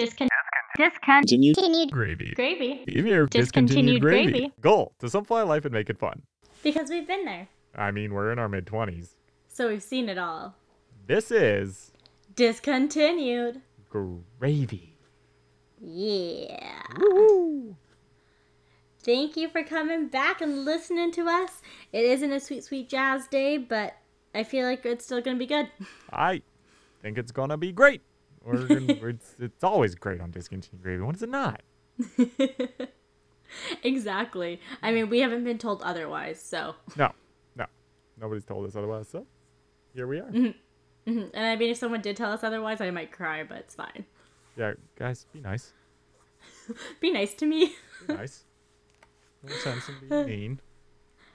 Discon- discontinued Continued. Gravy. gravy. Give me your Discontinued discontinued gravy. gravy. Goal to simplify life and make it fun. Because we've been there. I mean, we're in our mid 20s. So we've seen it all. This is Discontinued. gravy. Yeah. Woo! Thank you for coming back and listening to us. It isn't a sweet, sweet jazz day, but I feel like it's still going to be good. I think it's gonna be great. We're gonna, it's, it's always great on discontinued gravy. When is it not? exactly. I mean, we haven't been told otherwise, so. No, no. Nobody's told us otherwise, so here we are. Mhm. And I mean, if someone did tell us otherwise, I might cry, but it's fine. Yeah, guys, be nice. Be nice to me. Be nice. No sense in being mean.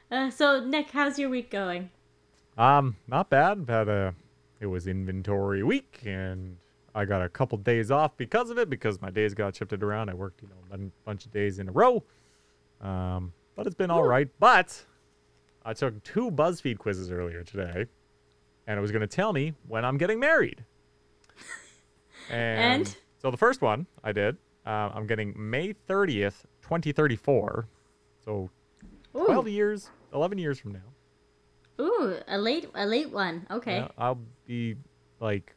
Uh, so, Nick, how's your week going? Um, not bad. Had a it was inventory week, and I got a couple days off because of it because my days got shifted around. I worked, you know, a bunch of days in a row. Um, but it's been all right. But I took two BuzzFeed quizzes earlier today, and it was going to tell me when I'm getting married. And, And? so the first one I did, uh, I'm getting May 30th, 2034. So 12 years, 11 years from now. ooh, a late, a late one. Okay. Yeah, I'll be like,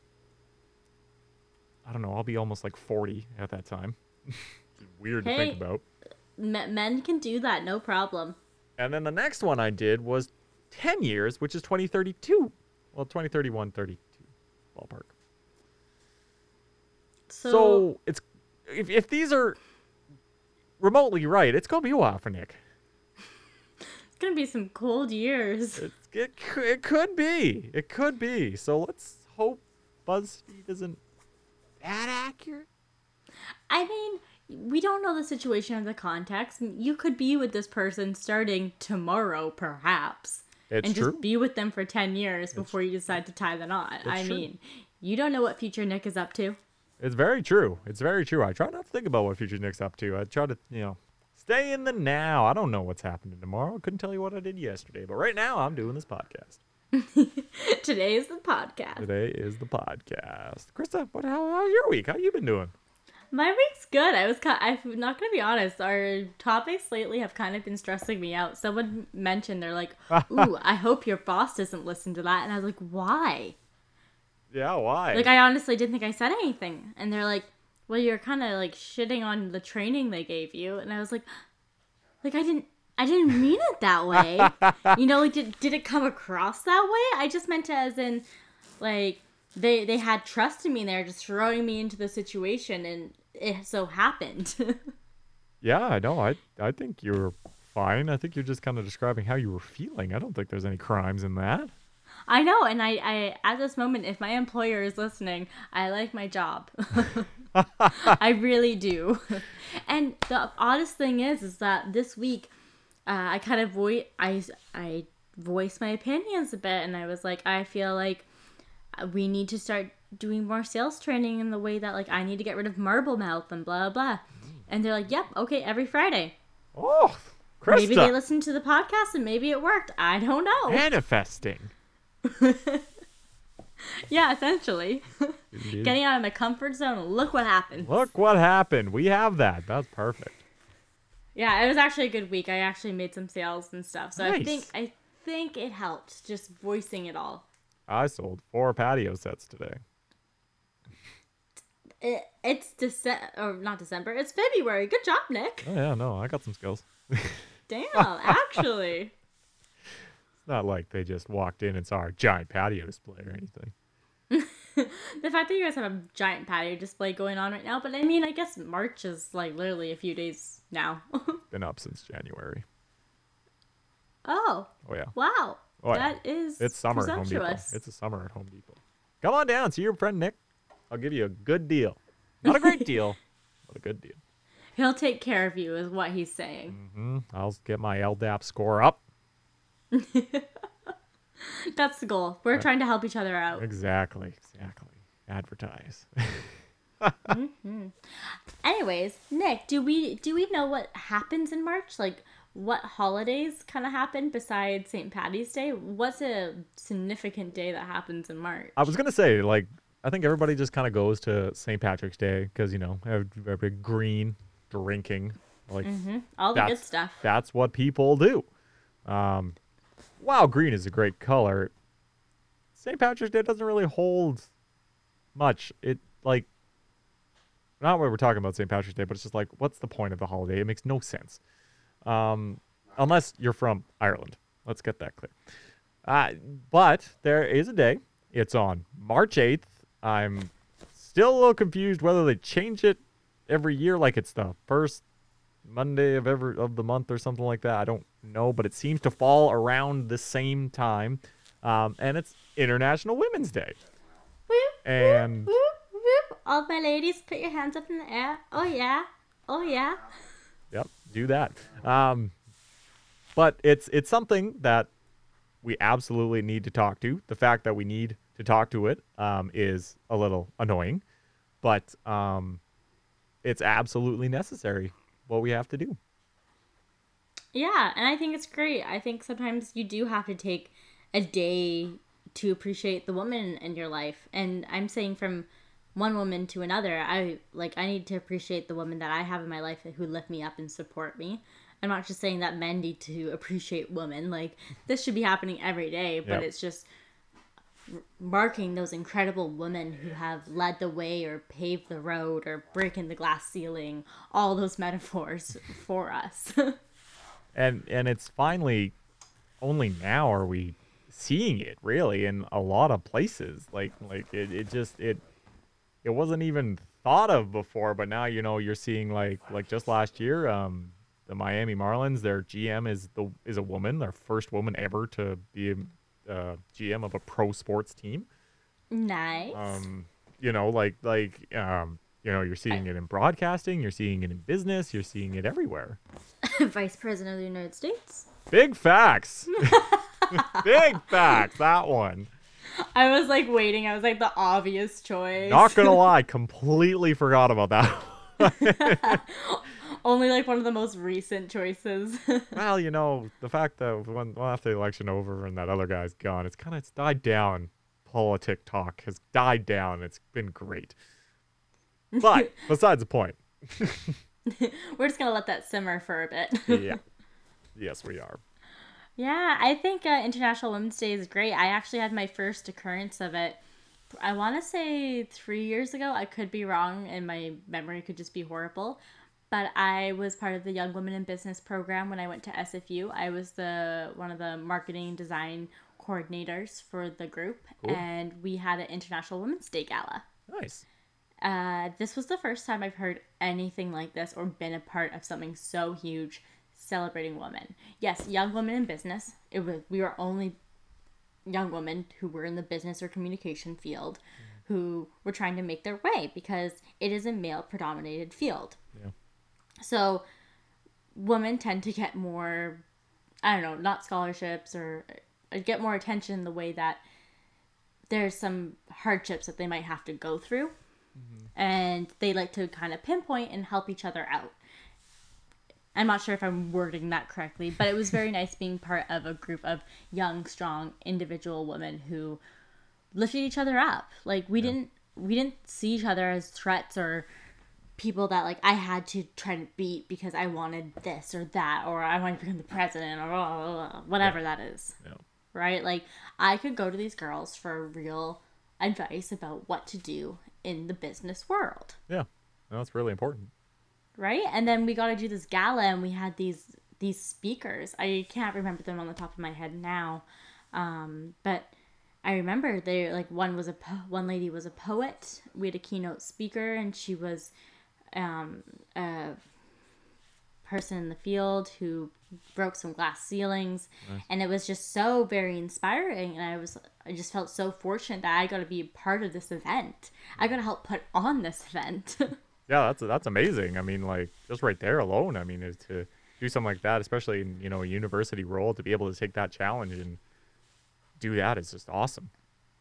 I don't know, I'll be almost like 40 at that time. Weird to think about. Men can do that, no problem. And then the next one I did was 10 years, which is 2032. Well, 2031, 32 ballpark. So, So, it's if, if these are remotely right, it's going to be a while for Nick. it's gonna be some cold years. It's, it, it could be. It could be. So let's hope BuzzFeed isn't that accurate. I mean, we don't know the situation or the context. You could be with this person starting tomorrow, perhaps, It's and true. just be with them for 10 years before you decide to tie the knot. I true. mean, you don't know what future Nick is up to. It's very true. It's very true. I try not to think about what future Nick's up to. I try to, you know, stay in the now. I don't know what's happening tomorrow. I couldn't tell you what I did yesterday, but right now I'm doing this podcast. Today is the podcast. Today is the podcast. Krista, what? How, how's your week? How you been doing? My week's good. I was, ki- I'm not gonna be honest. Our topics lately have kind of been stressing me out. Someone mentioned they're like, "Ooh, I hope your boss doesn't listen to that," and I was like, "Why?" Yeah, why? Like, I honestly didn't think I said anything, and they're like, "Well, you're kind of like shitting on the training they gave you," and I was like, "Like, I didn't." I didn't mean it that way. you know, like did, did it come across that way? I just meant it as in like they they had trust in me and they're just throwing me into the situation and it so happened. yeah, I know. I I think you're fine. I think you're just kind of describing how you were feeling. I don't think there's any crimes in that. I know, and I, I at this moment, if my employer is listening, I like my job. I really do. And the oddest thing is, is that this week, uh, I kind of voice I I voiced my opinions a bit, and I was like, I feel like we need to start doing more sales training in the way that like I need to get rid of marble mouth and blah blah. And they're like, Yep, okay, every Friday. Oh, Krista, Maybe they listened to the podcast and maybe it worked. I don't know. manifesting. Yeah, essentially. Getting out of my comfort zone. Look what happened. Look what happened. We have that. That's perfect. Yeah, it was actually a good week. I actually made some sales and stuff. So I think I think it helped just voicing it all. I sold four patio sets today. It, it's December or not December. It's February. Good job, Nick. Oh yeah, no, I got some skills. Damn, actually. It's not like they just walked in and saw our giant patio display or anything. the fact that you guys have a giant patio display going on right now, but I mean, I guess March is like literally a few days now. Been up since January. oh, Oh yeah, wow. Oh, yeah. That is it's summer at Home Depot. It's a summer at Home Depot. Come on down, see your friend Nick. I'll give you a good deal. Not a great deal, but a good deal. He'll take care of you, is what he's saying. hmm I'll get my LDAP score up. That's the goal. We're trying to help each other out. Exactly, exactly. Advertise. Anyways, Nick, do we do we know what happens in March? Like what holidays kind of happen besides St. Patty's Day? What's a significant day that happens in March? I was gonna say, like, I think everybody just kind of goes to St. Patrick's Day because you know everybody green drinking like hmm All the good stuff. that's what people do. Um, while green is a great color, St. Patrick's Day doesn't really hold much. It like not what we're talking about St. Patrick's Day, but it's just like what's the point of the holiday? It makes no sense. Um, unless you're from Ireland. Let's get that clear. Uh, but there is a day. It's on March 8th. I'm still a little confused whether they change it every year like it's the first Monday of every of the month or something like that. I don't know, but it seems to fall around the same time. Um, and it's International Women's Day. Whoop, And whoop, whoop. All my ladies, put your hands up in the air. Oh yeah. Oh yeah. Yep, do that. Um, but it's it's something that we absolutely need to talk to. The fact that we need to talk to it um, is a little annoying, but um, it's absolutely necessary. What we have to do. Yeah, and I think it's great. I think sometimes you do have to take a day to appreciate the woman in your life. And I'm saying from one woman to another, I like I need to appreciate the woman that I have in my life who lift me up and support me. I'm not just saying that men need to appreciate women. Like this should be happening every day, but Yep. it's just marking those incredible women who have led the way or paved the road or breaking the glass ceiling, all those metaphors for us. and and it's finally only now are we seeing it really in a lot of places like like it, it just it it wasn't even thought of before but now you know you're seeing like like just last year um the Miami Marlins their GM is the is a woman their first woman ever to be uh, GM of a pro sports team nice. um you know like like um you know you're seeing it in broadcasting you're seeing it in business you're seeing it everywhere Vice President of the United States. Big facts. Big facts. That one. I was like waiting. I was like the obvious choice. Not gonna lie, completely forgot about that. Only like one of the most recent choices. well, you know, the fact that when well, after the election over and that other guy's gone, it's kind of it's died down. Politic talk has died down. It's been great. But besides the point, We're just gonna let that simmer for a bit. yeah, yes, we are. Yeah, I think uh, International Women's Day is great. I actually had my first occurrence of it. I want to say three years ago. I could be wrong, and my memory could just be horrible. But I was part of the Young Women in Business program when I went to SFU. I was the one of the marketing design coordinators for the group, Cool. and we had an International Women's Day gala. Nice. Uh, this was the first time I've heard anything like this or been a part of something so huge celebrating women. Yes, young women in business. It was we were only young women who were in the business or communication field who were trying to make their way because it is a male predominated field. Yeah. So women tend to get more I don't know, not scholarships or uh, get more attention the way that there's some hardships that they might have to go through and they like to kind of pinpoint and help each other out. I'm not sure if I'm wording that correctly, but it was very nice being part of a group of young, strong, individual women who lifted each other up. Like we didn't we didn't see each other as threats or people that like I had to try to beat because I wanted this or that or I wanted to become the president or blah, blah, blah, whatever that is Yeah. right? Like I could go to these girls for real advice about what to do in the business world, Yeah. No, that's really important. right? And then we got to do this gala and we had these these speakers. I can't remember them on the top of my head now. Um, but I remember they like one was a po- one lady was a poet. We had a keynote speaker and she was um, a person in the field who broke some glass ceilings and it was just so very inspiring and i was i just felt so fortunate that i got to be part of this event i got to help put on this event Yeah, that's that's amazing. I mean, like just right there alone. I mean, to do something like that, especially in you know a university role, to be able to take that challenge and do that is just awesome.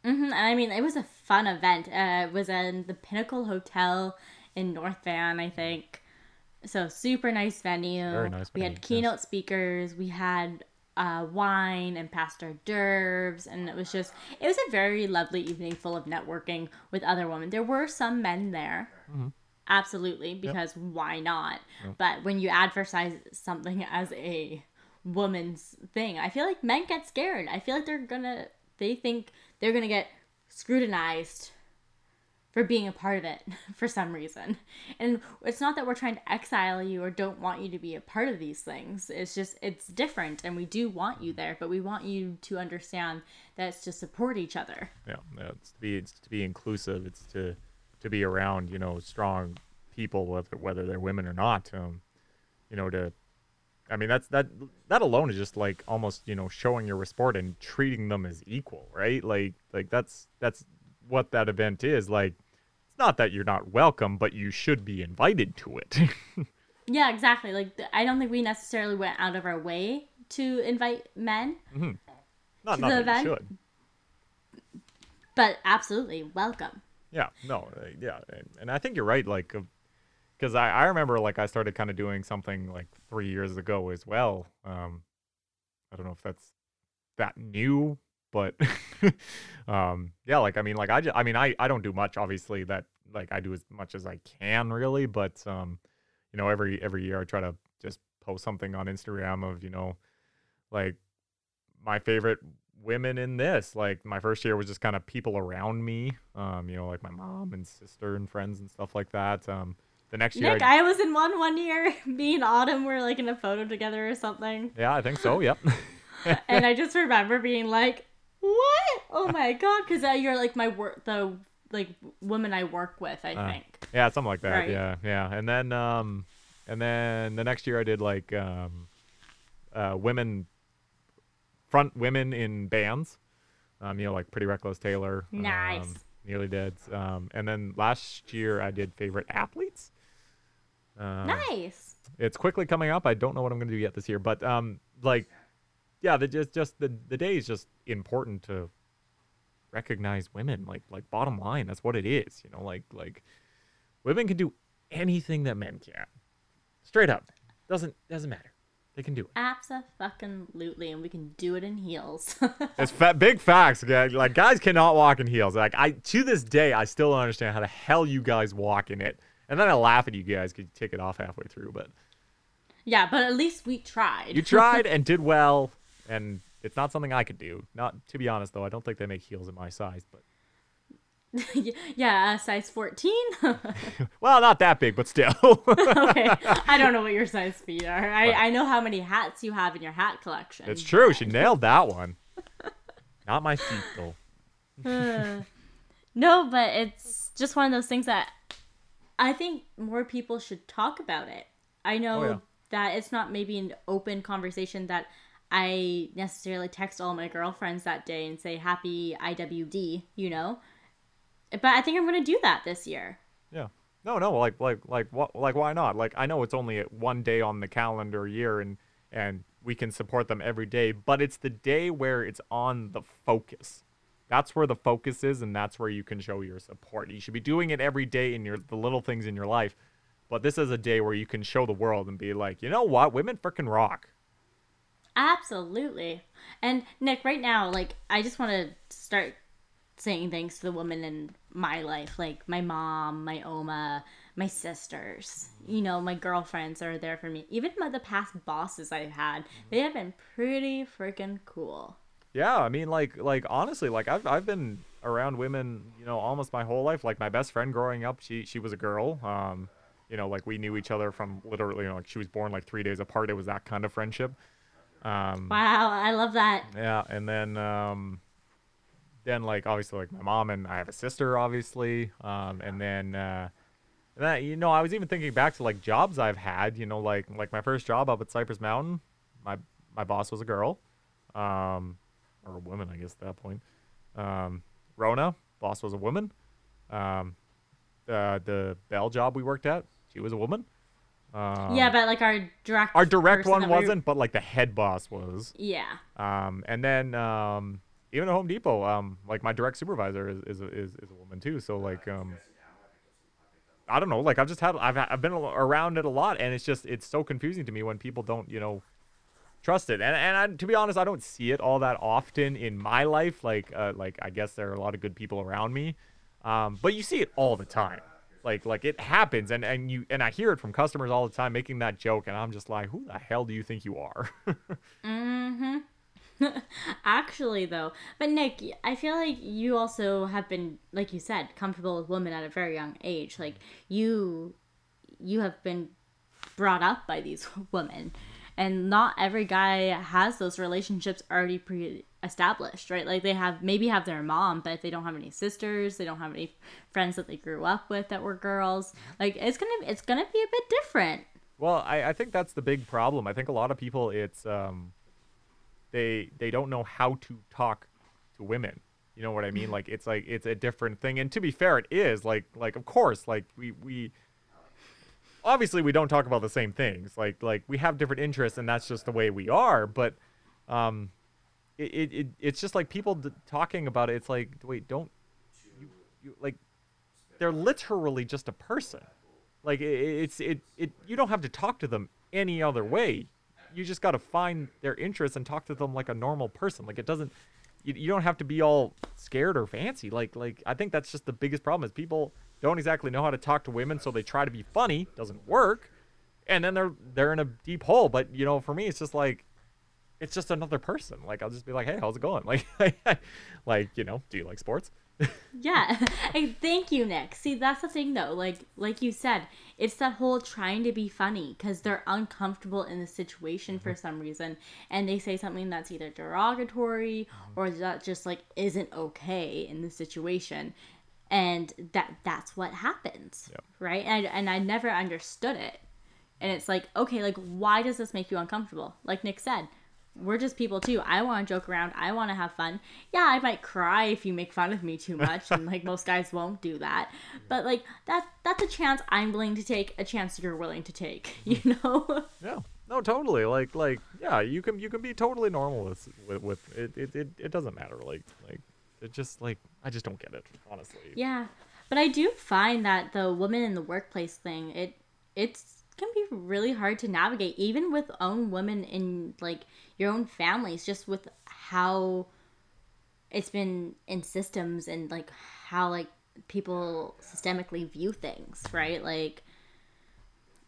hmm And I mean, it was a fun event. Uh, it was in the Pinnacle Hotel in North Van, I think. So super nice venue. Very nice We venue, had yes. keynote speakers. We had uh, wine and passed hors d'oeuvres, and it was just it was a very lovely evening full of networking with other women. There were some men there. Absolutely, because why not? But when you advertise something as a woman's thing, I feel like men get scared. I feel like they're gonna, they think they're gonna get scrutinized for being a part of it for some reason. And it's not that we're trying to exile you or don't want you to be a part of these things. It's just, it's different and we do want you there, but we want you to understand that it's to support each other. Yeah, yeah, it's to be it's to be inclusive. It's to to be around you know strong people, whether whether they're women or not. Um, you know to, I mean that's that that alone is just like almost you know showing your respect and treating them as equal, right? Like like that's that's what that event is. Like not that you're not welcome, but you should be invited to it. Yeah, exactly. Like, I don't think we necessarily went out of our way to invite men, not To not the event? should. but absolutely welcome. Yeah, no, uh, yeah, and, and I think you're right. Like, because I, I remember like I started kind of doing something like three years ago as well. Um, I don't know if that's that new, but um, yeah, like I mean, like I, just, I mean, I, I don't do much. Obviously, that like I do as much as I can, really. But um, you know, every every year I try to just post something on Instagram of you know, like my favorite women in this. Like my first year was just kind of people around me, um, you know, like my mom and sister and friends and stuff like that. Um, the next year, Nick, I, I was in one one year. Me and Autumn were like in a photo together or something. yeah, I think so. Yep. and I just remember being like, "What? Oh my god!" Because uh, you're like my work, the like woman I work with. I Uh, think. yeah, something like that. Right. Yeah, yeah. And then, um, and then the next year I did like um, uh, women front women in bands. Um, you know, like Pretty Reckless Taylor. Nice. Um, Nearly Dead. Um, and then last year I did favorite athletes. Um, nice. it's quickly coming up. I don't know what I'm going to do yet this year, but um, like, yeah, the just just the the day is just important to recognize women. Like like bottom line, that's what it is. You know, like like women can do anything that men can. Straight up, doesn't doesn't matter. They can do it. Absolutely, and we can do it in heels. It's fat, big facts. Okay? Like guys cannot walk in heels. Like I to this day, I still don't understand how the hell you guys walk in it. And then I laugh at you guys because you take it off halfway through. But yeah, but at least we tried. you tried and did well, and it's not something I could do. Not to be honest, though, I don't think they make heels in my size. But yeah, uh, size 14. well, not that big, but still. okay, I don't know what your size feet are. I, I know how many hats you have in your hat collection. it's true. She nailed that one. Not my feet though. Uh, no, but it's just one of those things that I think more people should talk about it. I know Oh, yeah. that it's not maybe an open conversation that I necessarily text all my girlfriends that day and say happy IWD, you know? But I think I'm going to do that this year. Yeah. No, no, like like like what like why not? Like I know it's only one day on the calendar year and and we can support them every day, but it's the day where it's on the focus. That's where the focus is and that's where you can show your support. You should be doing it every day in your the little things in your life. But this is a day where you can show the world and be like, "You know what? Women freaking rock." Absolutely. And Nick, right now, like, I just want to start saying thanks to the women in my life, like my mom, my Oma, my sisters, you know, my girlfriends are there for me. Even my, the past bosses I've had, they have been pretty freaking cool. Yeah, I mean, like, like honestly, like I've I've been around women, you know, almost my whole life. Like my best friend growing up, she she was a girl. Um, you know, like we knew each other from literally, you know, like she was born like three days apart. It was that kind of friendship. Um, Wow, I love that. yeah, and then um, then like obviously like my mom and I have a sister, obviously. Um, and then uh, and then you know I was even thinking back to like jobs I've had. You know, like like my first job up at Cypress Mountain, my my boss was a girl, um, or a woman, I guess at that point. Um, Rona, boss was a woman. Um, uh, the Bell job we worked at, she was a woman. Um, yeah, but like our direct our direct one wasn't, but like the head boss was. Yeah. Um, and then um, even at Home Depot, um, like my direct supervisor is is a, is, is a woman too. So like um, I don't know. Like I've just had I've I've been around it a lot, and it's just it's so confusing to me when people don't you know trust it. And and I, to be honest, I don't see it all that often in my life. Like uh, like I guess there are a lot of good people around me, um, but you see it all the time. Like like it happens, and and you and I hear it from customers all the time making that joke, and I'm just like, who the hell do you think you are? mm-hmm. Actually, though, but Nick, I feel like you also have been, like you said, comfortable with women at a very young age. Like you, you have been brought up by these women and not every guy has those relationships already pre-established right? Like they have maybe have their mom but if they don't have any sisters they don't have any friends that they grew up with that were girls. Like it's gonna it's gonna be a bit different. Well i, I think that's the big problem. I think a lot of people it's um they they don't know how to talk to women. You know what i mean? Like it's like it's a different thing. And to be fair it is. Like like of course like we we obviously we don't talk about the same things. Like like we have different interests, and that's just the way we are. But um, it it, it it's just like people d- talking about it. It's like wait, don't you you like they're literally just a person. Like it, it's it it you don't have to talk to them any other way. You just got to find their interests and talk to them like a normal person. Like it doesn't you, you don't have to be all scared or fancy. Like like I think that's just the biggest problem is people don't exactly know how to talk to women, so they try to be funny, doesn't work, and then they're they're in a deep hole. But you know, for me, it's just like it's just another person. Like I'll just be like, hey, how's it going? Like, like you know, do you like sports? yeah, thank you, Nick. See, that's the thing though. Like, like you said, it's that whole trying to be funny because they're uncomfortable in the situation mm-hmm. for some reason, and they say something that's either derogatory mm-hmm. or that just like isn't okay in the situation, and that that's what happens yep. right and I, and I never understood it and it's like okay like why does this make you uncomfortable like nick said we're just people too. I want to joke around. I want to have fun. Yeah i might cry if you make fun of me too much and like most guys won't do that. But like that that's a chance i'm willing to take a chance you're willing to take you mm. know? Yeah. No totally. Like like yeah you can you can be totally normal with with, with it, it it it doesn't matter. Like like it just like I just don't get it, honestly. Yeah. But I do find that the woman in the workplace thing, it it's can be really hard to navigate even with own women in like your own families just with how it's been in systems and like how like people systemically view things, right? Like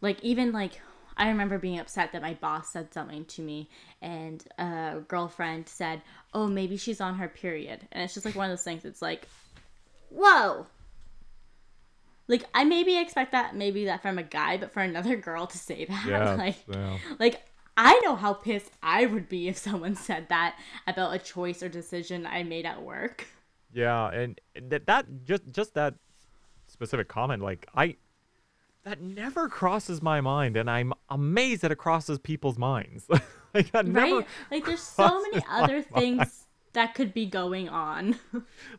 like even like I remember being upset that my boss said something to me, and a girlfriend said, "Oh, maybe she's on her period," and it's just like one of those things. It's like, whoa. Like I maybe expect that maybe that from a guy, but for another girl to say that, yeah, like, yeah. like I know how pissed I would be if someone said that about a choice or decision I made at work. Yeah, and that that just just that specific comment, like I that never crosses my mind, and I'm amazed that it crosses people's minds. like that right? Like there's so many other things mind. that could be going on.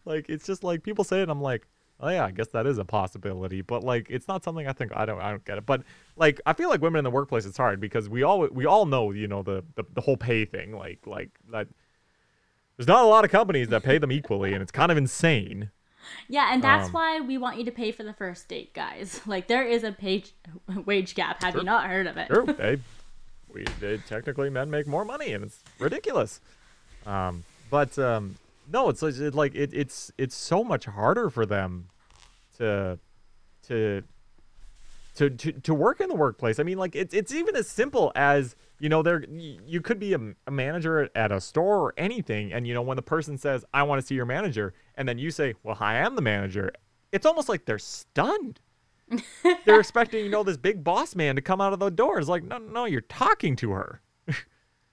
like it's just like people say it, I'm like, oh yeah, I guess that is a possibility. But like it's not something I think I don't I don't get it. But like I feel like women in the workplace it's hard because we all we all know, you know, the the, the whole pay thing. Like like that there's not a lot of companies that pay them equally and it's kind of insane. Yeah, and that's um, why we want you to pay for the first date, guys. Like there is a page wage gap. Have sure. you not heard of it? Sure. They, we they, technically men make more money, and it's ridiculous. Um, but um, no, it's like it, it's it's so much harder for them to to to to to work in the workplace. I mean, like it's it's even as simple as you know, there you could be a, a, manager at a store or anything, and you know when the person says, "I want to see your manager," and then you say, "Well, I am the manager," it's almost like they're stunned. they're expecting you know this big boss man to come out of the door. It's like, no, no, you're talking to her.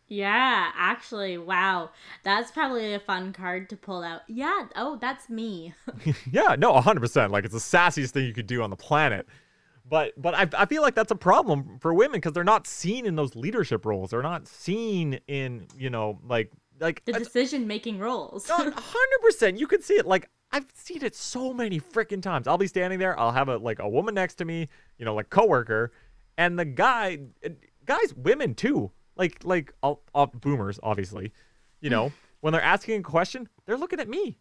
Yeah, actually, wow, that's probably a fun card to pull out. Yeah, oh, that's me. yeah, no, hundred percent. Like it's the sassiest thing you could do on the planet but but I, I feel like that's a problem for women because they're not seen in those leadership roles. They're not seen in you know like like the decision making roles. Hundred percent, you can see it. Like I've seen it so many freaking times. I'll be standing there. I'll have a like a woman next to me, you know, like coworker, and the guy, guys, women too. Like like all, all boomers, obviously. You know, when they're asking a question, they're looking at me.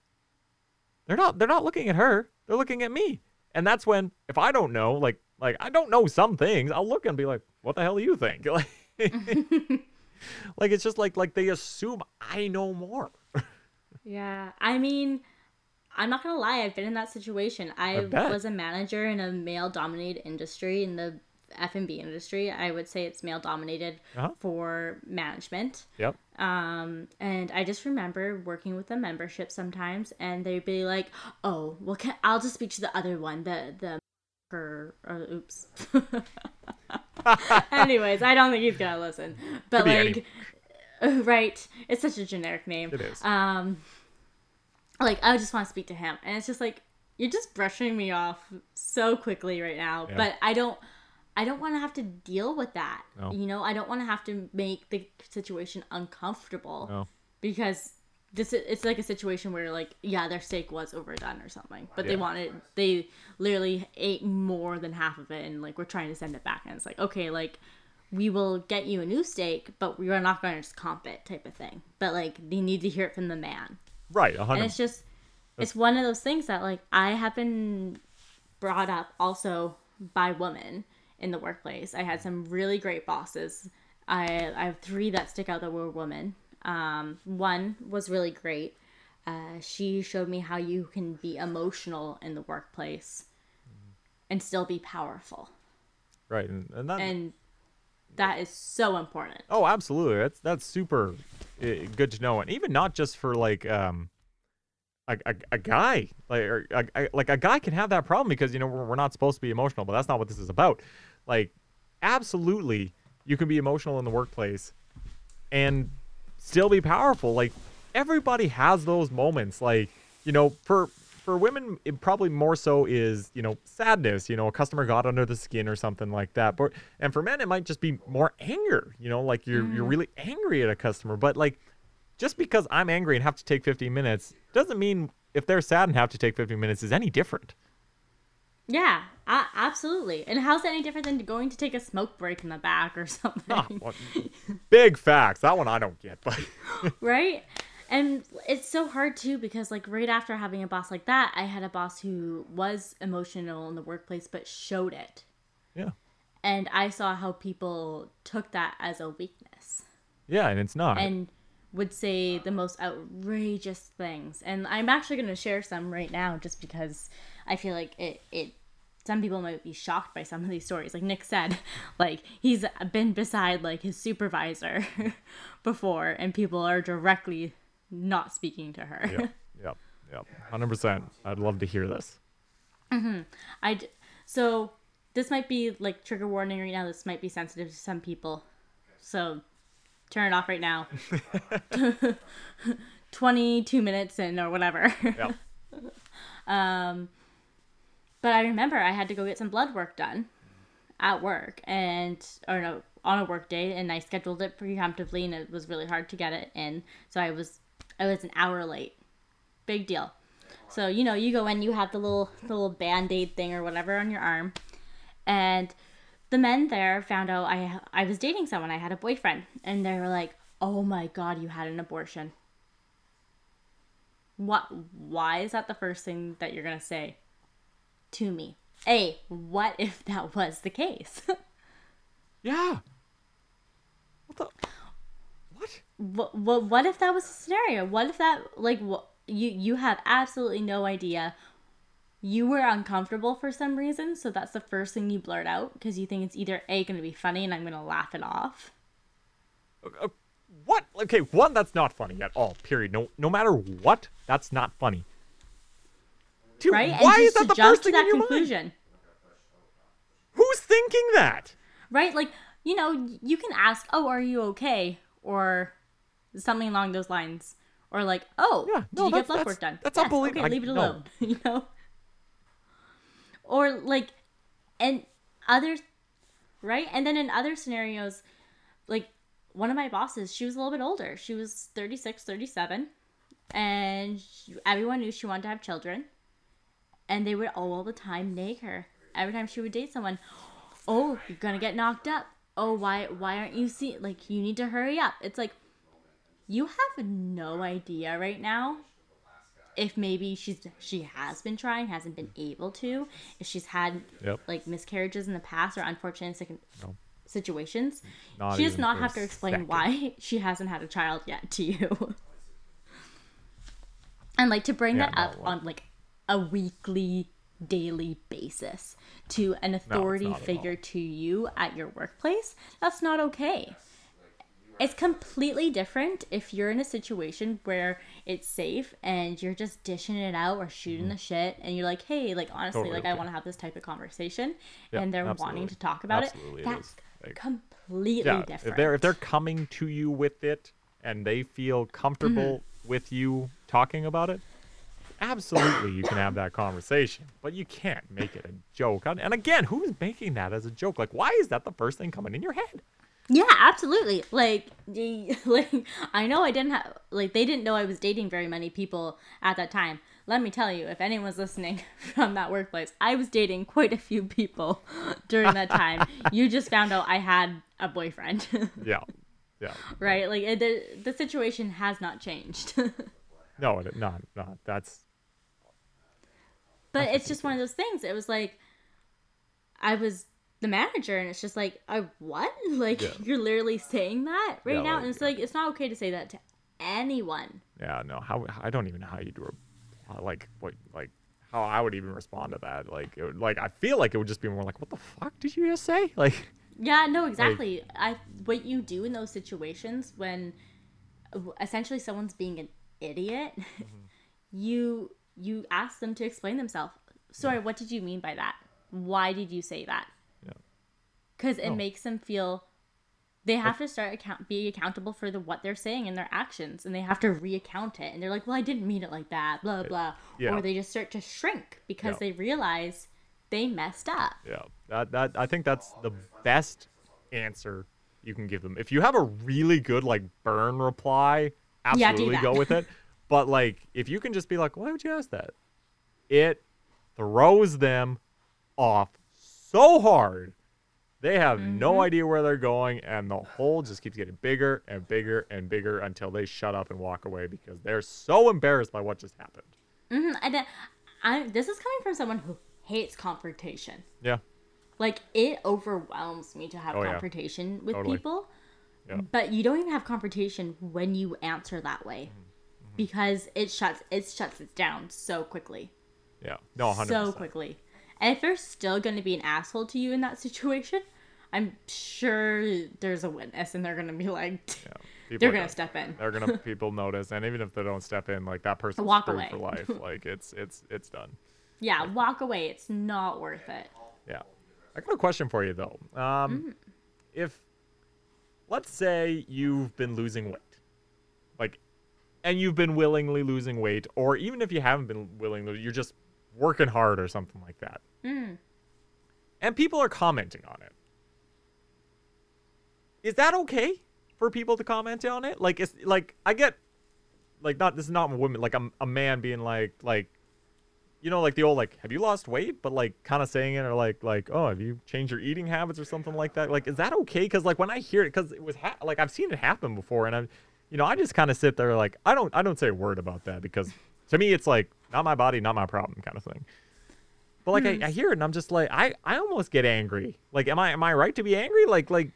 They're not. They're not looking at her. They're looking at me. And that's when, if I don't know, like like I don't know some things. I'll look and be like, "What the hell do you think?" like like it's just like like they assume I know more. Yeah, I mean, I'm not gonna lie. I've been in that situation. I, bet. was a manager in a male-dominated industry in the F&B industry. I would say it's male-dominated Uh-huh. for management. Yep. Um, and I just remember working with the membership sometimes, and they'd be like, "Oh, well, can, I'll just speak to the other one, the the." Or, or oops. Anyways, I don't think he's gonna listen. But be any- like, right? It's such a generic name. It is. Um, like I just want to speak to him, and it's just like you're just brushing me off so quickly right now. Yeah. But I don't, I don't want to have to deal with that. No. You know, I don't want to have to make the situation uncomfortable No. because this it's like a situation where like yeah their steak was overdone or something but they wanted they literally ate more than half of it and like we're trying to send it back and it's like okay like we will get you a new steak but we are not going to just comp it type of thing but like they need to hear it from the man Right. A and it's just it's one of those things that like i have been brought up also by women in the workplace i had some really great bosses i i have three that stick out that were women um one was really great uh, she showed me how you can be emotional in the workplace and still be powerful Right. And, and that. and that is so important Oh, absolutely. That's that's super uh, good to know, and even not just for like um, a, a, a guy like or a, a- like a guy can have that problem because you know we're, we're not supposed to be emotional, but that's not what this is about. Like, absolutely, you can be emotional in the workplace and still be powerful. Like, everybody has those moments. Like, you know, for for women, it probably more so is you know sadness. You know, a customer got under the skin or something like that. But and for men, it might just be more anger. You know, like you're you're mm. really angry at a customer. But like, just because I'm angry and have to take 15 minutes doesn't mean if they're sad and have to take 15 minutes is any different. Yeah a- absolutely. And how's that any different than going to take a smoke break in the back or something? Ah, well, big facts. That one I don't get, but right? And it's so hard too because like right after having a boss like that i had a boss who was emotional in the workplace but showed it. Yeah, and i saw how people took that as a weakness. Yeah, and it's not. and would say the most outrageous things and i'm actually going to share some right now just because i feel like it it some people might be shocked by some of these stories like nick said like he's been beside like his supervisor before and people are directly not speaking to her yep, yep, yep, hundred percent. I'd love to hear this. Mm-hmm. i so this might be like trigger warning right now. This might be sensitive to some people, so turn it off right now. Twenty-two minutes in or whatever. Yep. Um, but I remember I had to go get some blood work done at work, and or no, on a work day, and I scheduled it preemptively, and it was really hard to get it in. So I was I was an hour late. Big deal. So you know, you go in, you have the little the little band aid thing or whatever on your arm, and the men there found out I I was dating someone. I had a boyfriend, and they were like, "Oh my god, you had an abortion." What? Why is that the first thing that you're gonna say to me? A, what if that was the case? Yeah. What the? What? what, what what if that was a scenario? What if that like what you you have absolutely no idea. You were uncomfortable for some reason, so that's the first thing you blurt out because you think it's either a going to be funny and I'm going to laugh it off. Uh, what? Okay, one, that's not funny at all. Period. No, no matter what, that's not funny. Two, Right? why and is just that the to jump first to thing that in your mind? conclusion. Who's thinking that? Right? Like, you know, you can ask, "Oh, are you okay?" or something along those lines. Or like, "Oh, Yeah, did you get blood work done?" that's Yes, unbelievable. Okay, leave it no. alone, you know? Or like and other right? And then in other scenarios, like one of my bosses, she was a little bit older. She was 36, 37, and she, everyone knew she wanted to have children. And they would all the time nag her every time she would date someone. Oh, you're gonna get knocked up. Oh, why why aren't you see like you need to hurry up? It's like you have no idea right now if maybe she's she has been trying, hasn't been able to, if she's had Yep. like miscarriages in the past or unfortunate second No. situations, Not she does not have to explain second. why she hasn't had a child yet to you. and like to bring Yeah, that up well- on like a weekly, daily basis to an authority at figure to you at your workplace, that's not okay. It's completely different if you're in a situation where it's safe and you're just dishing it out or shooting the shit and you're like, hey, like honestly, Mm-hmm. Totally like I want to have this type of conversation Yeah, and they're wanting to talk about Absolutely it. That's completely yeah, different. if they're if they're coming to you with it and they feel comfortable Mm-hmm. with you talking about it, absolutely you can have that conversation. But you can't make it a joke. And again, who's making that as a joke? Like, why is that the first thing coming in your head? Yeah, absolutely. Like, the- like I know I didn't have like they didn't know I was dating very many people at that time. Let me tell you, if anyone's listening from that workplace, I was dating quite a few people during that time. you just found out I had a boyfriend, Yeah, yeah. right? Like it, the the situation has not changed. No, it, not not. That's but it's just one of those things. It was like I was the manager, and it's just like, I what? Like Yeah. you're literally saying that right Yeah, now, like, and it's yeah. like it's not okay to say that to anyone. yeah. No, how I don't even know how you do a like what like how I would even respond to that. Like it would, like I feel like it would just be more like, what the fuck did you just say? Like Yeah, no, exactly. I what you do in those situations when essentially someone's being an idiot, mm-hmm. you you ask them to explain themselves. Sorry, what did you mean by that? Why did you say that? Yeah. Because it Oh. makes them feel they have to start account be accountable for the what they're saying and their actions, and they have to reaccount it. And they're like, "Well, I didn't mean it like that," blah blah. yeah. Or they just start to shrink because Yeah. they realize they messed up. Yeah, that that I think that's the best answer you can give them. If you have a really good like burn reply, absolutely that. go with it. But like, if you can just be like, "Why would you ask that?" It throws them off so hard. They have Mm-hmm. no idea where they're going, and the hole just keeps getting bigger and bigger and bigger until they shut up and walk away because they're so embarrassed by what just happened. hmm And I, this is coming from someone who hates confrontation. Yeah, Like it overwhelms me to have Oh, yeah. confrontation with Totally. people. Yeah. But you don't even have confrontation when you answer that way. Mm-hmm. Because it shuts it shuts it down so quickly. yeah, no, hundred So quickly. And if they're still gonna be an asshole to you in that situation, I'm sure there's a witness and they're gonna be like Yeah, they're gonna step in. they're gonna people notice and even if they don't step in like that person Walk away. for life like it's it's it's done Yeah, walk away. It's not worth it. yeah i got a question for you though um Mm-hmm. if let's say you've been losing weight like and you've been willingly losing weight or even if you haven't been willingly you're just working hard or something like that Mm. and people are commenting on it. Is that okay for people to comment on it? Like it's like i get like not this is not a woman like a, a man being like like you know like the old like have you lost weight? But like kind of saying it or like like oh have you changed your eating habits or something like that? Like is that okay? Because like when i hear it because it was ha- like i've seen it happen before and i'm you know i just kind of sit there like i don't i don't say a word about that because to me it's like not my body not my problem kind of thing but like I, hmm. I hear it and i'm just like i i almost get angry like am i am i right to be angry like like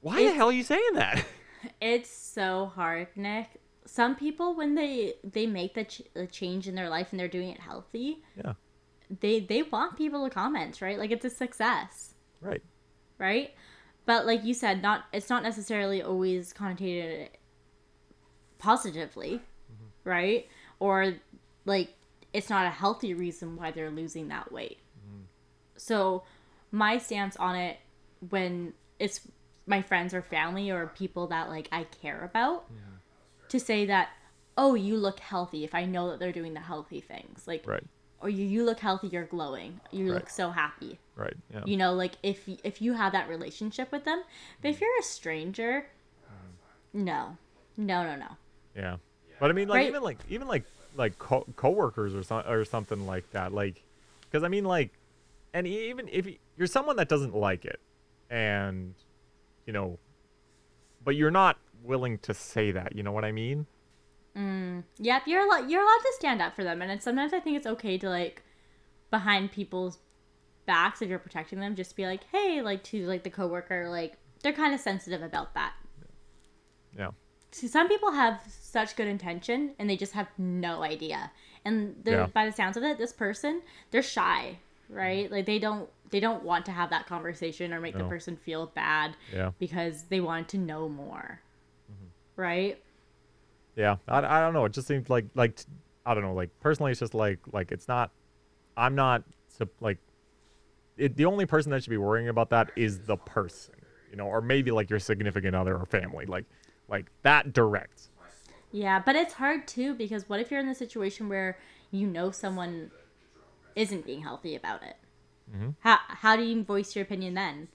why the hell are you saying that It's so hard, Nick. Some people, when they they make the, ch- the change in their life and they're doing it healthy, yeah they they want people to comment, right? Like it's a success, right right? But like you said, not it's not necessarily always connotated positively, mm-hmm. right? Or like it's not a healthy reason why they're losing that weight. So my stance on it when it's my friends or family or people that like I care about to say that oh you look healthy if I know that they're doing the healthy things. Like right. Or you, you look healthy you're glowing you look so happy. Right yeah. You know like if if you have that relationship with them but if mm. you're a stranger um. no. No no no. Yeah, but I mean, like Right. even like even like like co- coworkers or some or something like that. Like, because I mean, like, and even if you're someone that doesn't like it, and you know, but you're not willing to say that. You know what I mean? Mm, Yep, you're allowed, you're allowed to stand up for them, and it's, sometimes I think it's okay to like behind people's backs if you're protecting them just be like hey like to like the coworker like they're kind of sensitive about that Yeah. See, some people have such good intention and they just have no idea and Yeah. by the sounds of it this person they're shy right like they don't they don't want to have that conversation or make the person feel bad Yeah. because they want to know more mm-hmm. right Yeah, I, I don't know. It just seems like like I don't know. Like personally, it's just like like it's not. I'm not like. It, the only person that should be worrying about that is the person, you know, or maybe like your significant other or family, like like that direct. Yeah, but it's hard too because what if you're in the situation where you know someone isn't being healthy about it? Mm-hmm. How how do you voice your opinion then?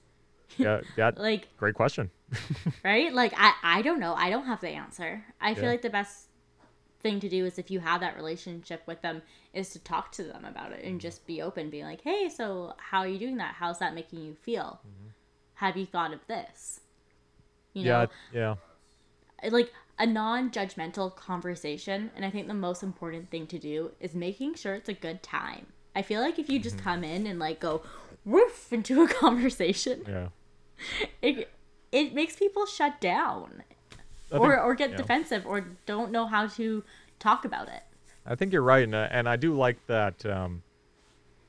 Yeah, that Like, great question. right? Like I I don't know. I don't have the answer. I feel Yeah. like the best thing to do is if you have that relationship with them is to talk to them about it Mm-hmm. and just be open, being like, "Hey, so how are you doing that? How's that making you feel? Have you thought of this?" You Mm-hmm. yeah, know, yeah, like a non-judgmental conversation and i think the most important thing to do is making sure it's a good time i feel like if you Mm-hmm. just come in and like go woof into a conversation yeah. it, it makes people shut down I or, or get yeah. defensive or don't know how to talk about it I think you're right, and, and I do like that um,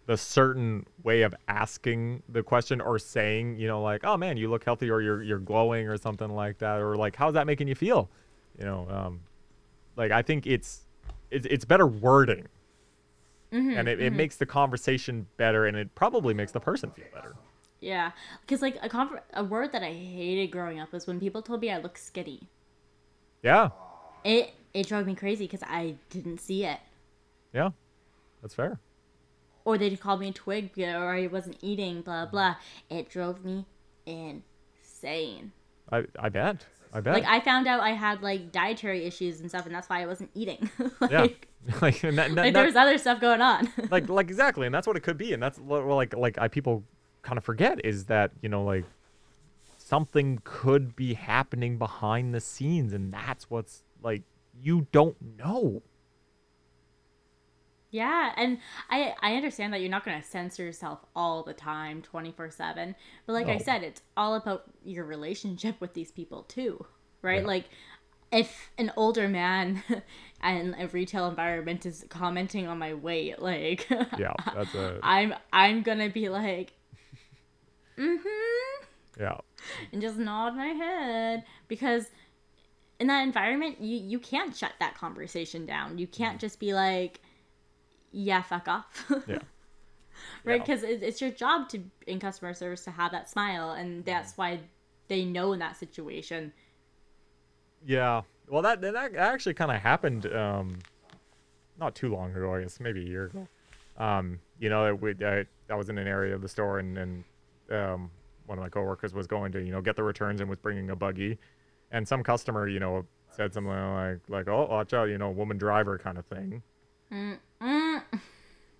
the certain way of asking the question or saying, you know, like, "Oh man, you look healthy," or "You're you're glowing," or something like that, or like, "How's that making you feel?" You know, um, like I think it's it's, it's better wording, and it, it makes the conversation better, and it probably makes the person feel better. yeah because like a, conver- a word that i hated growing up was when people told me i look skinny Yeah, it it drove me crazy because i didn't see it yeah, that's fair. Or they called me a twig or I wasn't eating, blah mm-hmm. blah. It drove me insane. I I bet. I bet. Like I found out I had like dietary issues and stuff, and that's why I wasn't eating. like, yeah. like, and that, that- like that- there was other stuff going on. like like exactly and that's what it could be and that's what like like i people kind of forget is that you know like something could be happening behind the scenes and that's what's like you don't know yeah, and I I understand that you're not gonna censor yourself all the time, twenty four seven. But like I said, it's all about your relationship with these people too, right? Yeah. Like if an older man in a retail environment is commenting on my weight, like yeah that's a I'm I'm gonna be like, mm-hmm, yeah and just nod my head because in that environment, you you can't shut that conversation down. You can't just be like, yeah, fuck off. yeah. Right? Because it, it's your job to in customer service to have that smile, and that's why they know in that situation. yeah. Well that that actually kind of happened um not too long ago i guess maybe a year ago. Um you know it, would- I, I was in an area of the store and and um one of my coworkers was going to you know get the returns and was bringing a buggy. And some customer you know said something like like oh watch out you know woman driver kind of thing. Mm,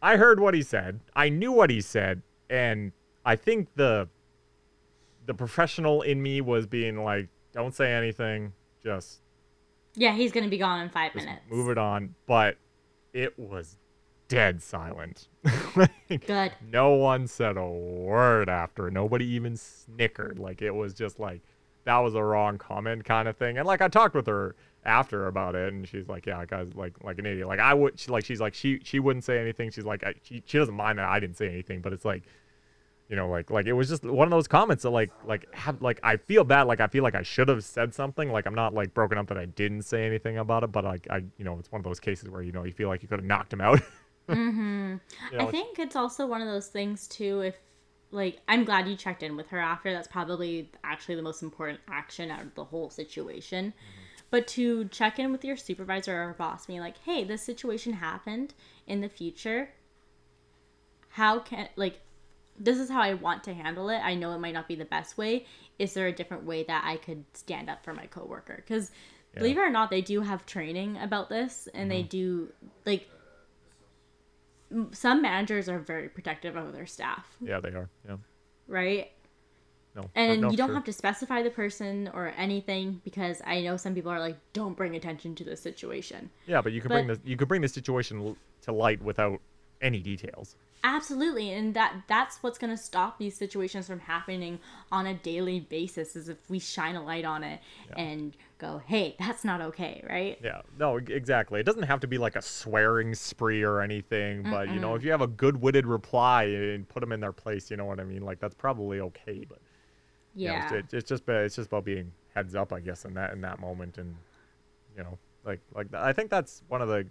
i heard what he said. I knew what he said. And i think the the professional in me was being like don't say anything. Just yeah, he's gonna be gone in five minutes. move it on. But it was dead silent. Like, Good. no one said a word after nobody even snickered. Like it was just like that was a wrong comment kind of thing. And like i talked with her after about it and she's like yeah guys like like an idiot like i would she, like she's like she she wouldn't say anything she's like I, she, she doesn't mind that i didn't say anything but it's like you know like like it was just one of those comments that like like have like i feel bad like i feel like i should have said something like i'm not like broken up that i didn't say anything about it but like i you know it's one of those cases where you know you feel like you could have knocked him out Mm-hmm. You know, I think it's also one of those things too. If like, I'm glad you checked in with her after. That's probably actually the most important action out of the whole situation. But to check in with your supervisor or boss, being like, "Hey, this situation happened. In the future, how can like this is how I want to handle it. I know it might not be the best way. Is there a different way that I could stand up for my coworker? Because believe it or not, they do have training about this, and they mm-hmm. do like some managers are very protective of their staff, yeah they are yeah right? No And you don't sure. have to specify the person or anything because I know some people are like, don't bring attention to this situation. Yeah, but you could But- bring the you could bring the situation to light without any details. Absolutely, and that that's what's going to stop these situations from happening on a daily basis is if we shine a light on it Yeah. and go, "Hey, that's not okay," right? Yeah, no, exactly. It doesn't have to be like a swearing spree or anything, but you know, if you have a good-witted reply eh, and put them in their place, you know what I mean. Like that's probably okay, but you know, Yeah. it's, it's just it's just about being heads up, I guess, in that in that moment, and you know, like like I think that's one of the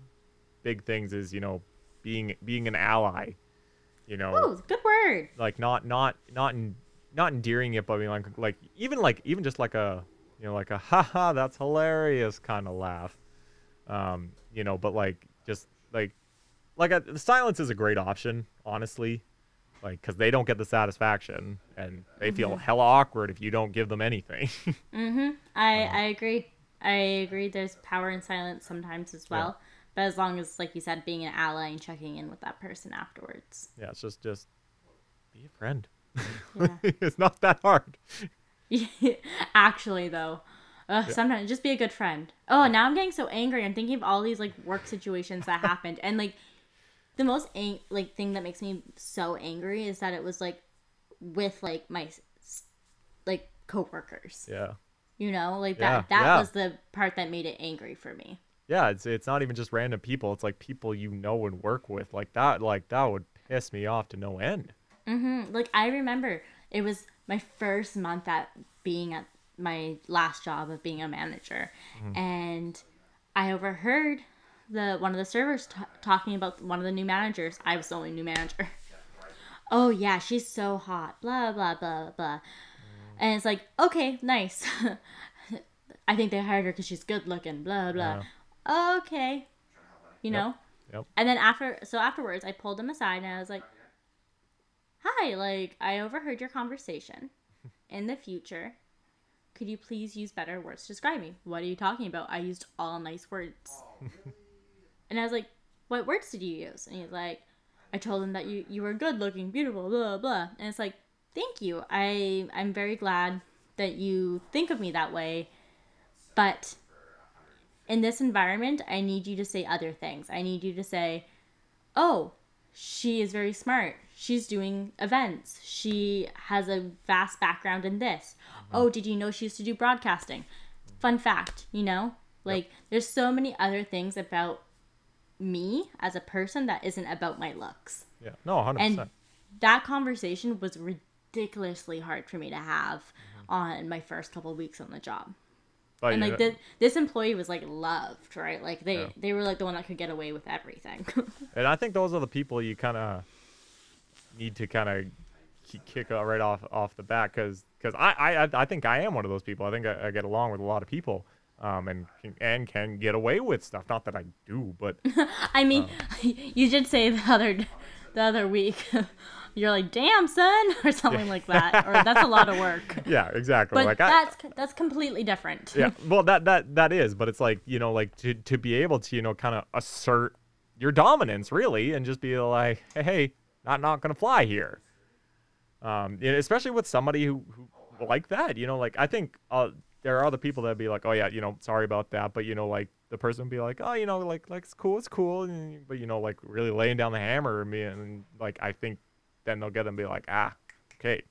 big things is you know being being an ally, you know, Oh, good word. like not not not in, not endearing it, but being like like even like even just like a you know like a haha that's hilarious kind of laugh, um you know, but like just like like a, the silence is a great option, honestly, like because they don't get the satisfaction and they feel hella awkward if you don't give them anything. Mm-hmm. I I agree. I agree. There's power in silence sometimes as well, but as long as, like you said, being an ally and checking in with that person afterwards. yeah, it's just just be a friend. Yeah. it's not that hard. Actually, though, Ugh, sometimes just be a good friend. Oh, now I'm getting so angry. I'm thinking of all these like work situations that happened, and like the most ang- like thing that makes me so angry is that it was like with like my like coworkers. Yeah. You know, like that. Yeah, that yeah. was the part that made it angry for me. Yeah, it's it's not even just random people. It's like people you know and work with. Like that like that would piss me off to no end. Mm, Like I remember it was my first month at being at my last job of being a manager, and I overheard the one of the servers t- talking about one of the new managers. I was the only new manager. Oh yeah, she's so hot. Blah blah blah blah. And it's like, okay, nice. I think they hired her because she's good looking. Blah blah. Okay, you know. Yep. And then after, so afterwards, I pulled him aside and I was like, "Hi, like I overheard your conversation. In the future, could you please use better words to describe me? What are you talking about? I used all nice words." And I was like, "What words did you use?" And he's like, "I told him that you you were good looking, beautiful, blah blah." And it's like, "Thank you. I I'm very glad that you think of me that way, but." In this environment, I need you to say other things. I need you to say, oh, she is very smart. She's doing events. She has a vast background in this. Mm-hmm. Oh, did you know she used to do broadcasting? Fun fact, you know? Like, there's so many other things about me as a person that isn't about my looks. Yeah. No, hundred And percent. And that conversation was ridiculously hard for me to have mm-hmm. on my first couple weeks on the job But and like this, this employee was like loved right like they Yeah. they were like the one that could get away with everything and I think those are the people you kind of need to kind of kick right off off the bat because I, I I think I am one of those people. I think I, I get along with a lot of people. Um, and can, and can get away with stuff. Not that I do, but i mean you did say the other the other week you're like damn son or something like that or that's a lot of work yeah, exactly. but like I, that's that's completely different yeah well that that that is but it's like you know like to, to be able to you know kind of assert your dominance really and just be like hey, hey not not gonna fly here um especially with somebody who, who like that you know like i think uh there are other people that'd be like oh yeah you know sorry about that but you know like the person would be like oh you know like like it's cool it's cool and, but you know like really laying down the hammer and me and like i think then they'll get them and be like ah okay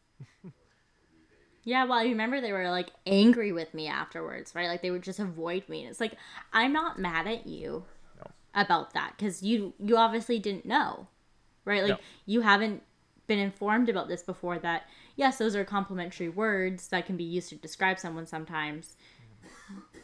Yeah, well, I remember they were like angry with me afterwards, right? Like they would just avoid me. And it's like I'm not mad at you No. about that because you you obviously didn't know, right? Like No. you haven't been informed about this before. That yes, those are complimentary words that can be used to describe someone sometimes.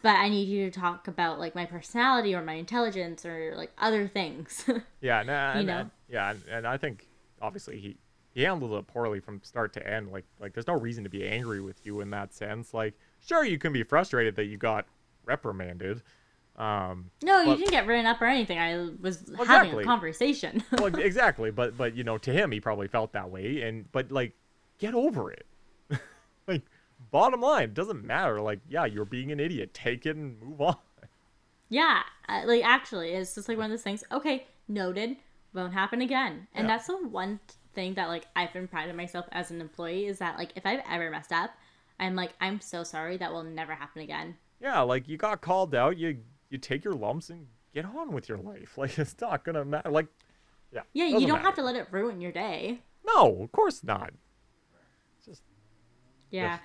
But I need you to talk about like my personality or my intelligence or like other things. Yeah, and, uh, and, You know? and- yeah, and, and I think obviously he he handled it poorly from start to end. Like like there's no reason to be angry with you in that sense. Like sure you can be frustrated that you got reprimanded. Um, no, you Well- didn't get written up or anything. I was Well, having exactly. a conversation. well exactly, but but you know to him he probably felt that way. And but like get over it. like bottom line, it doesn't matter. Like yeah, you're being an idiot. Take it and move on. Yeah, uh, like actually, it's just like one of those things. Okay, noted. Won't happen again. And Yeah. that's the one thing that like I've been priding myself as an employee is that like if I've ever messed up, I'm like I'm so sorry. That will never happen again. Yeah, like you got called out, you you take your lumps and get on with your life. Like it's not gonna matter. Like Yeah. Yeah, you don't have to let it ruin your day. No, of course not. Just Yeah.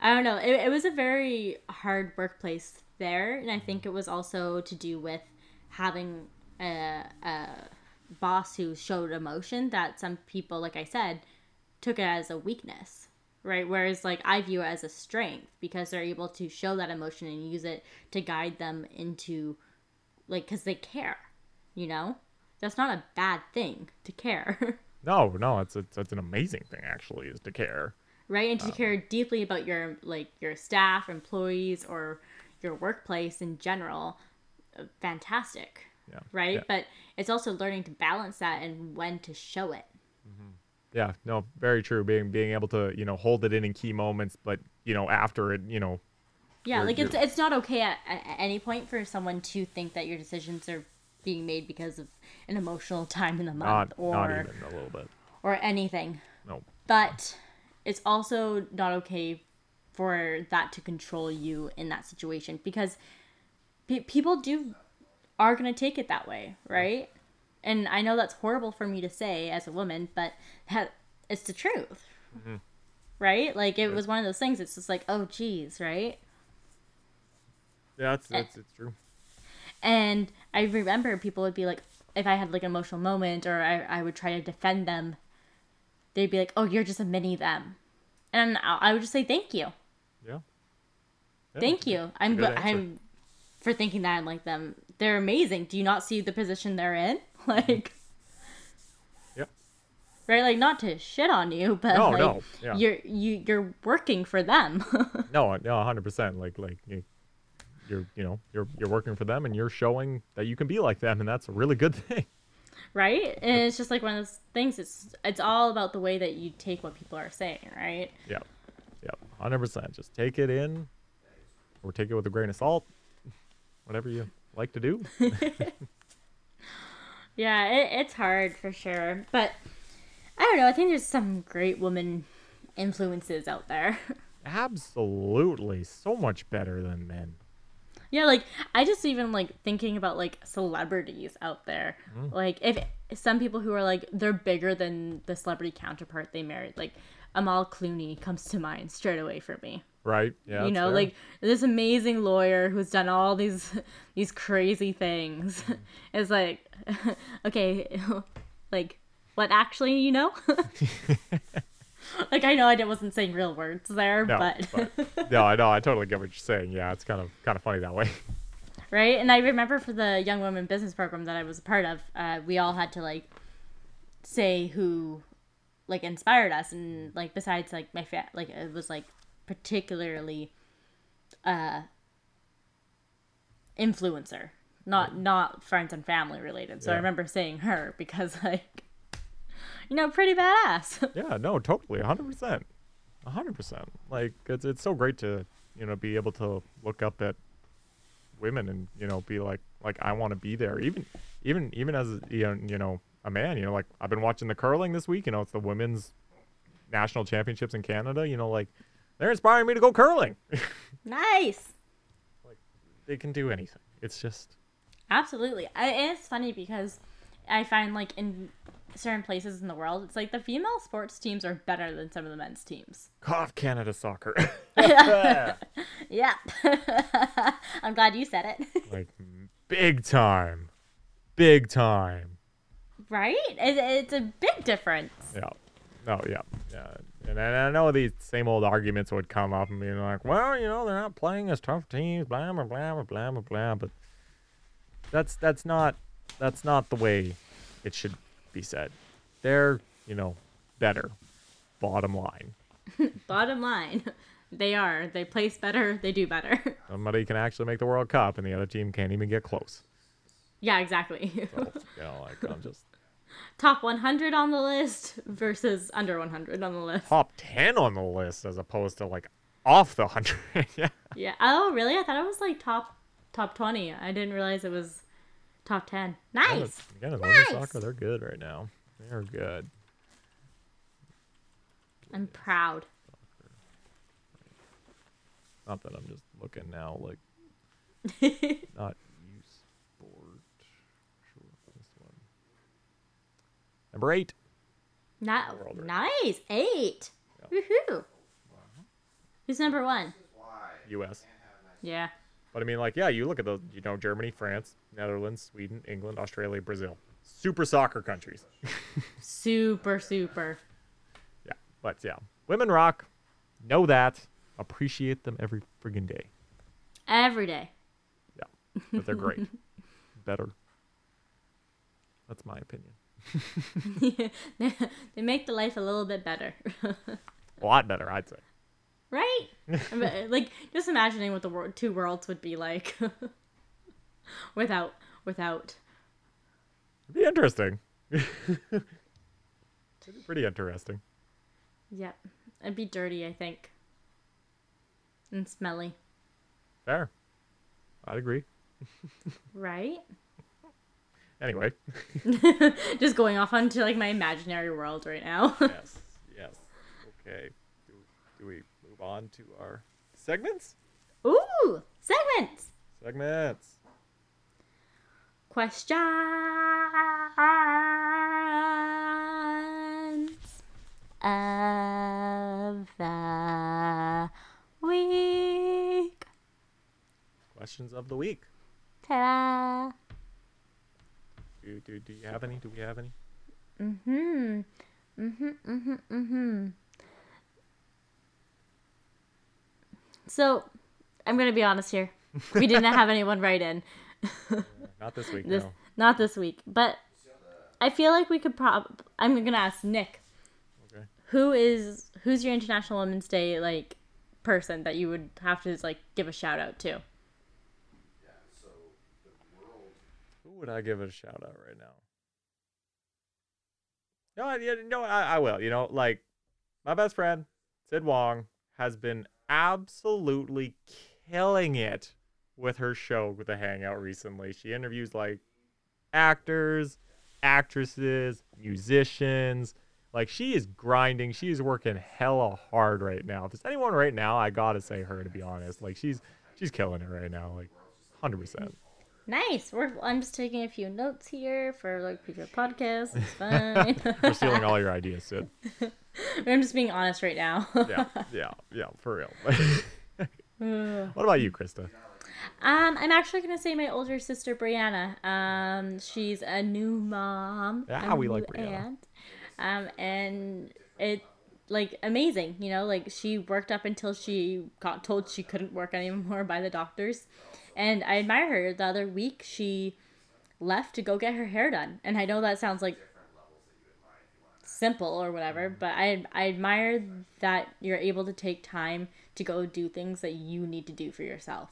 I don't know. It, it was a very hard workplace there. And I think mm-hmm. it was also to do with having a, a boss who showed emotion that some people, like I said, took it as a weakness. Right. Whereas, like, I view it as a strength because they're able to show that emotion and use it to guide them into, like, because they care, you know? That's not a bad thing to care. no, no. It's it's, it's an amazing thing actually, is to care. right and to um, care deeply about your like your staff employees or your workplace in general fantastic Yeah. right Yeah. but it's also learning to balance that and when to show it Yeah, no, very true. Being being able to you know hold it in in key moments, but you know after it, you know, yeah like it's, it's not okay at, at any point for someone to think that your decisions are being made because of an emotional time in the month not or not even a little bit. or anything No. but it's also not okay for that to control you in that situation because pe- people do are going to take it that way right and i know that's horrible for me to say as a woman but that it's the truth right like it was one of those things it's just like oh geez right Yeah, it's it's, eh. it's true. and i remember people would be like if i had like an emotional moment or i, I would try to defend them they'd be like oh you're just a mini them and i I would just say thank you Yeah. Yeah, Thank you. I'm. I'm for thinking that I'm like them. They're amazing. Do you not see the position they're in? Like yeah right, like not to shit on you, but No, like no, yeah. you're you you're working for them. No, no, hundred percent. Like like you, you're you know you're you're working for them and you're showing that you can be like them, and that's a really good thing. right? And it's just like one of those things it's it's all about the way that you take what people are saying, right? Yeah, yeah, hundred percent. Just take it in, or take it with a grain of salt. Whatever you like to do. Yeah, it, it's hard for sure. But I don't know, I think there's some great woman influences out there. Absolutely, so much better than men. Yeah, like I just even like thinking about like celebrities out there. Hmm. Like if some people who are like they're bigger than the celebrity counterpart they married, like Amal Clooney comes to mind straight away for me. Right? Yeah. you know, fair. like this amazing lawyer who's done all these these crazy things. It's like okay, like what actually you know? like I know I wasn't saying real words there, No, but but- no, I know. I totally get what you're saying. Yeah, it's kind of kind of funny that way. right? And I remember for the young women business program that I was a part of, uh, we all had to like say who like inspired us, and like besides like my fa- like it was like particularly uh influencer, not not friends and family related. So I remember saying her because like you know pretty badass. Yeah, no, totally, hundred percent, hundred percent. Like it's it's so great to you know be able to look up at women and you know be like like I want to be there. Even even even as you know you know a man, you know like I've been watching the curling this week. You know it's the women's national championships in Canada. You know like they're inspiring me to go curling. nice. Like they can do anything. It's just Absolutely. I, it's funny because I find like in certain places in the world, it's like the female sports teams are better than some of the men's teams. cough Canada soccer. Yeah. I'm glad you said it. like big time, big time. right? It, it's a big difference. Yeah. No, yeah. Yeah. And I know these same old arguments would come up and be like, well, you know, they're not playing as tough teams, blah blah blah blah blah blah blah. But that's that's not that's not the way it should be said. They're, you know, better. Bottom line. Bottom line, they are. They place better, they do better. Somebody can actually make the World Cup and the other team can't even get close. yeah, exactly. So, you know, like I'm just Top 100 on the list versus under 100 on the list. top ten on the list as opposed to like off the hundred. yeah. Yeah. Oh, really? I thought it was like top top 20. I didn't realize it was top 10. Nice. Again, as Nice. soccer, they're good right now. They're good. I'm proud. Not that I'm just looking now, like not you sport. Sure, this one. Number eight. Not World nice. Eight. Woohoo. Who's number one? U.S. Yeah. But I mean, like, yeah, you look at those, you know, Germany, France, Netherlands, Sweden, England, Australia, Brazil. Super soccer countries. Super, super. yeah. But yeah, women rock. Know that. Appreciate them every friggin' day. Every day. Yeah. But they're great. Better. That's my opinion. they make the life a little bit better. A lot better, I'd say. right? I mean, uh, like just imagining what the wor- two worlds would be like without without. It'd be interesting. It'd be pretty interesting. Yep. It'd be dirty, I think. And smelly. Fair. I'd agree. Right? Anyway. just going off onto like my imaginary world right now. yes. Yes. Okay. Do, do we move on to our segments? Ooh! Segments! Segments. Questions of the week. Questions of the week. Ta-da! Do, do, do you have any? Do we have any? Mm-hmm. Mm-hmm. Mm-hmm. Mm-hmm. So, I'm gonna be honest here. We didn't have anyone write in. Not this week, This no. not this week, but I feel like we could prob. I'm gonna ask Nick. Okay. Who is who's your International Women's Day like person that you would have to like give a shout out to? Would I give a shout out right now? No, no, I, I will. You know, like my best friend Sid Wong has been absolutely killing it with her show with the Hangout recently. She interviews like actors, actresses, musicians. Like she is grinding. She is working hella hard right now. If there's anyone right now, I gotta say her to be honest. Like she's she's killing it right now. Like hundred percent. Nice. We're, I'm just taking a few notes here for like future podcasts. It's fine. We're stealing all your ideas, Sid. I'm just being honest right now. yeah, yeah, yeah, for real. what about you, Krista? Um, I'm actually gonna say my older sister Brianna. Um, she's a new mom. Yeah, we like Brianna. aunt. Um, and it like amazing. You know, like she worked up until she got told she couldn't work anymore by the doctors, and I admire her. The other week she left to go get her hair done, and I know that sounds like simple or whatever, mm-hmm. but I I admire that you're able to take time to go do things that you need to do for yourself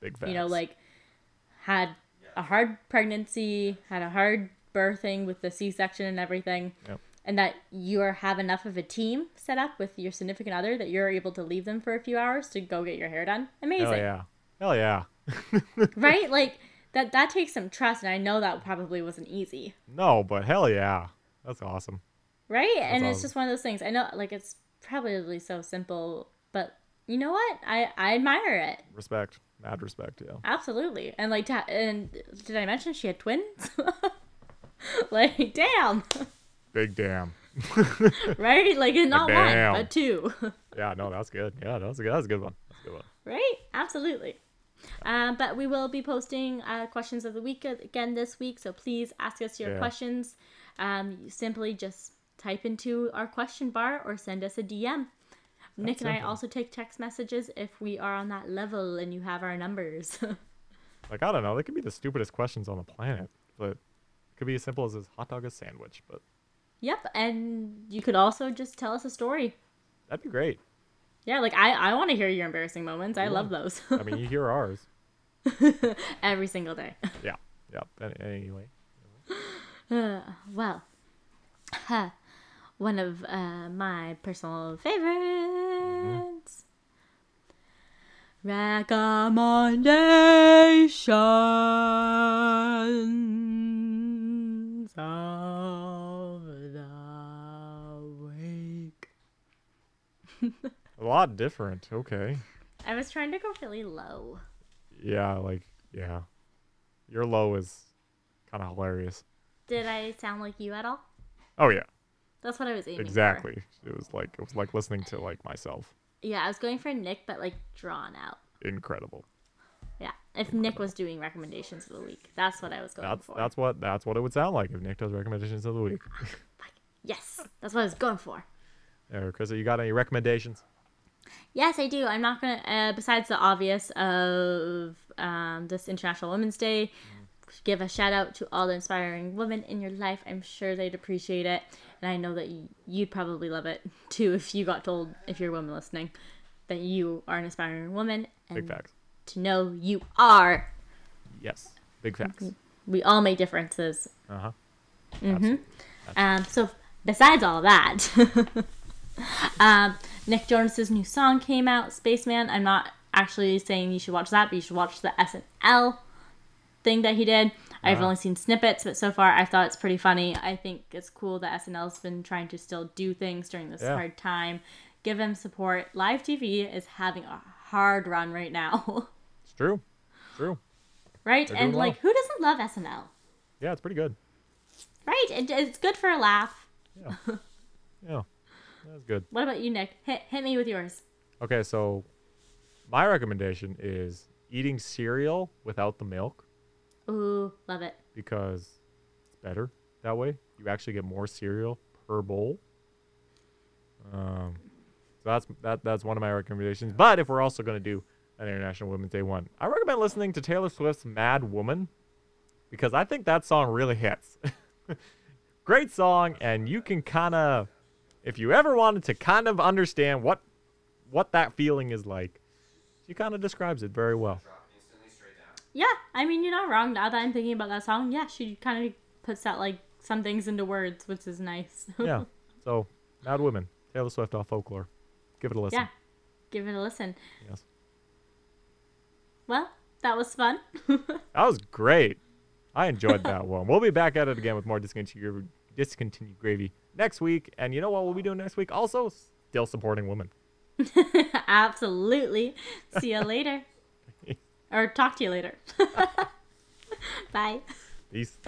Big facts. you know like had a hard pregnancy had a hard birthing with the c-section and everything Yep. and that you are have enough of a team set up with your significant other that you're able to leave them for a few hours to go get your hair done amazing Hell yeah. Hell yeah. right like that that takes some trust and i know that probably wasn't easy No, but hell yeah. That's awesome. right and it's just one of those things i know like it's probably so simple but you know what i i admire it Respect. Mad respect, yeah. Absolutely. And like, ta- and did I mention she had twins? like, damn, Big damn. right? Like, not damn. one, but two, Yeah, no, that's good. Yeah, that's a, that's a good one. That's a good one. right? Absolutely. Um, but we will be posting uh, questions of the week again this week, so please ask us your Yeah. questions. Um, you simply just type into our question bar or send us a DM. Nick and I also take text messages if we are on that level and you have our numbers. Like, I don't know. They could be the stupidest questions on the planet, but it could be as simple as is hot dog a sandwich, but yep, and you could also just tell us a story. that'd be great. Yeah, like I, I want to hear your embarrassing moments. I love those I mean, you hear ours. every single day. Yeah. Yeah. Any- Anyway. Uh, well, huh, one of uh, my personal favorites. Recommendations of the week. A lot different. Okay. I was trying to go really low. Yeah, like, yeah. Your low is kind of hilarious. Did I sound like you at all? Oh yeah, That's what I was aiming for. exactly. It was like it was like listening to like myself. Yeah, I was going for Nick, but like drawn out. Incredible. Yeah, if Nick was doing recommendations of the week, that's what I was going That's for. that's what that's what it would sound like if Nick does recommendations of the week. Yes, that's what I was going for. There, Chris, you got any recommendations? Yes, I do. I'm not gonna. Uh, besides the obvious of um, this International Women's Day, give a shout out to all the inspiring women in your life. I'm sure they'd appreciate it, and I know that you'd probably love it too if you got told, if you're a woman listening, that you are an inspiring woman, Big facts. to know you are. Yes, big facts. We all make differences. Uh huh. Mm-hmm. Um, so besides all that, um, Nick Jonas's new song came out, Spaceman. I'm not actually saying you should watch that, but you should watch the SNL thing that he did. I've Ah. only seen snippets, but so far I thought it's pretty funny. I think it's cool that SNL's been trying to still do things during this Yeah. hard time. Give him support. Live TV is having a hard run right now, It's true. True. right? They're And doing well. like, who doesn't love SNL? Yeah, it's pretty good. Right? It, it's good for a laugh. Yeah. yeah. That's good. What about you, Nick? Hit hit me with yours. Okay, so my recommendation is eating cereal without the milk Ooh, love it. because it's better that way. You actually get more cereal per bowl. Um, so that's that that's one of my recommendations. But if we're also going to do an International Women's Day one, I recommend listening to Taylor Swift's "Mad Woman" because I think that song really hits. Great song, and you can kind of, if you ever wanted to kind of understand what what that feeling is like, she kind of describes it very well. Yeah, I mean, you're not wrong. Now that I'm thinking about that song, yeah, she kind of puts that like some things into words, which is nice. Yeah. So, Mad Women, Taylor Swift off folklore. Give it a listen. yeah, give it a listen. Yes. Well, that was fun. That was great. I enjoyed that one. We'll be back at it again with more discontinued, discontinued gravy next week. And you know what we'll be doing next week? Also, still supporting women. Absolutely. See you later. or talk to you later. Bye. Peace.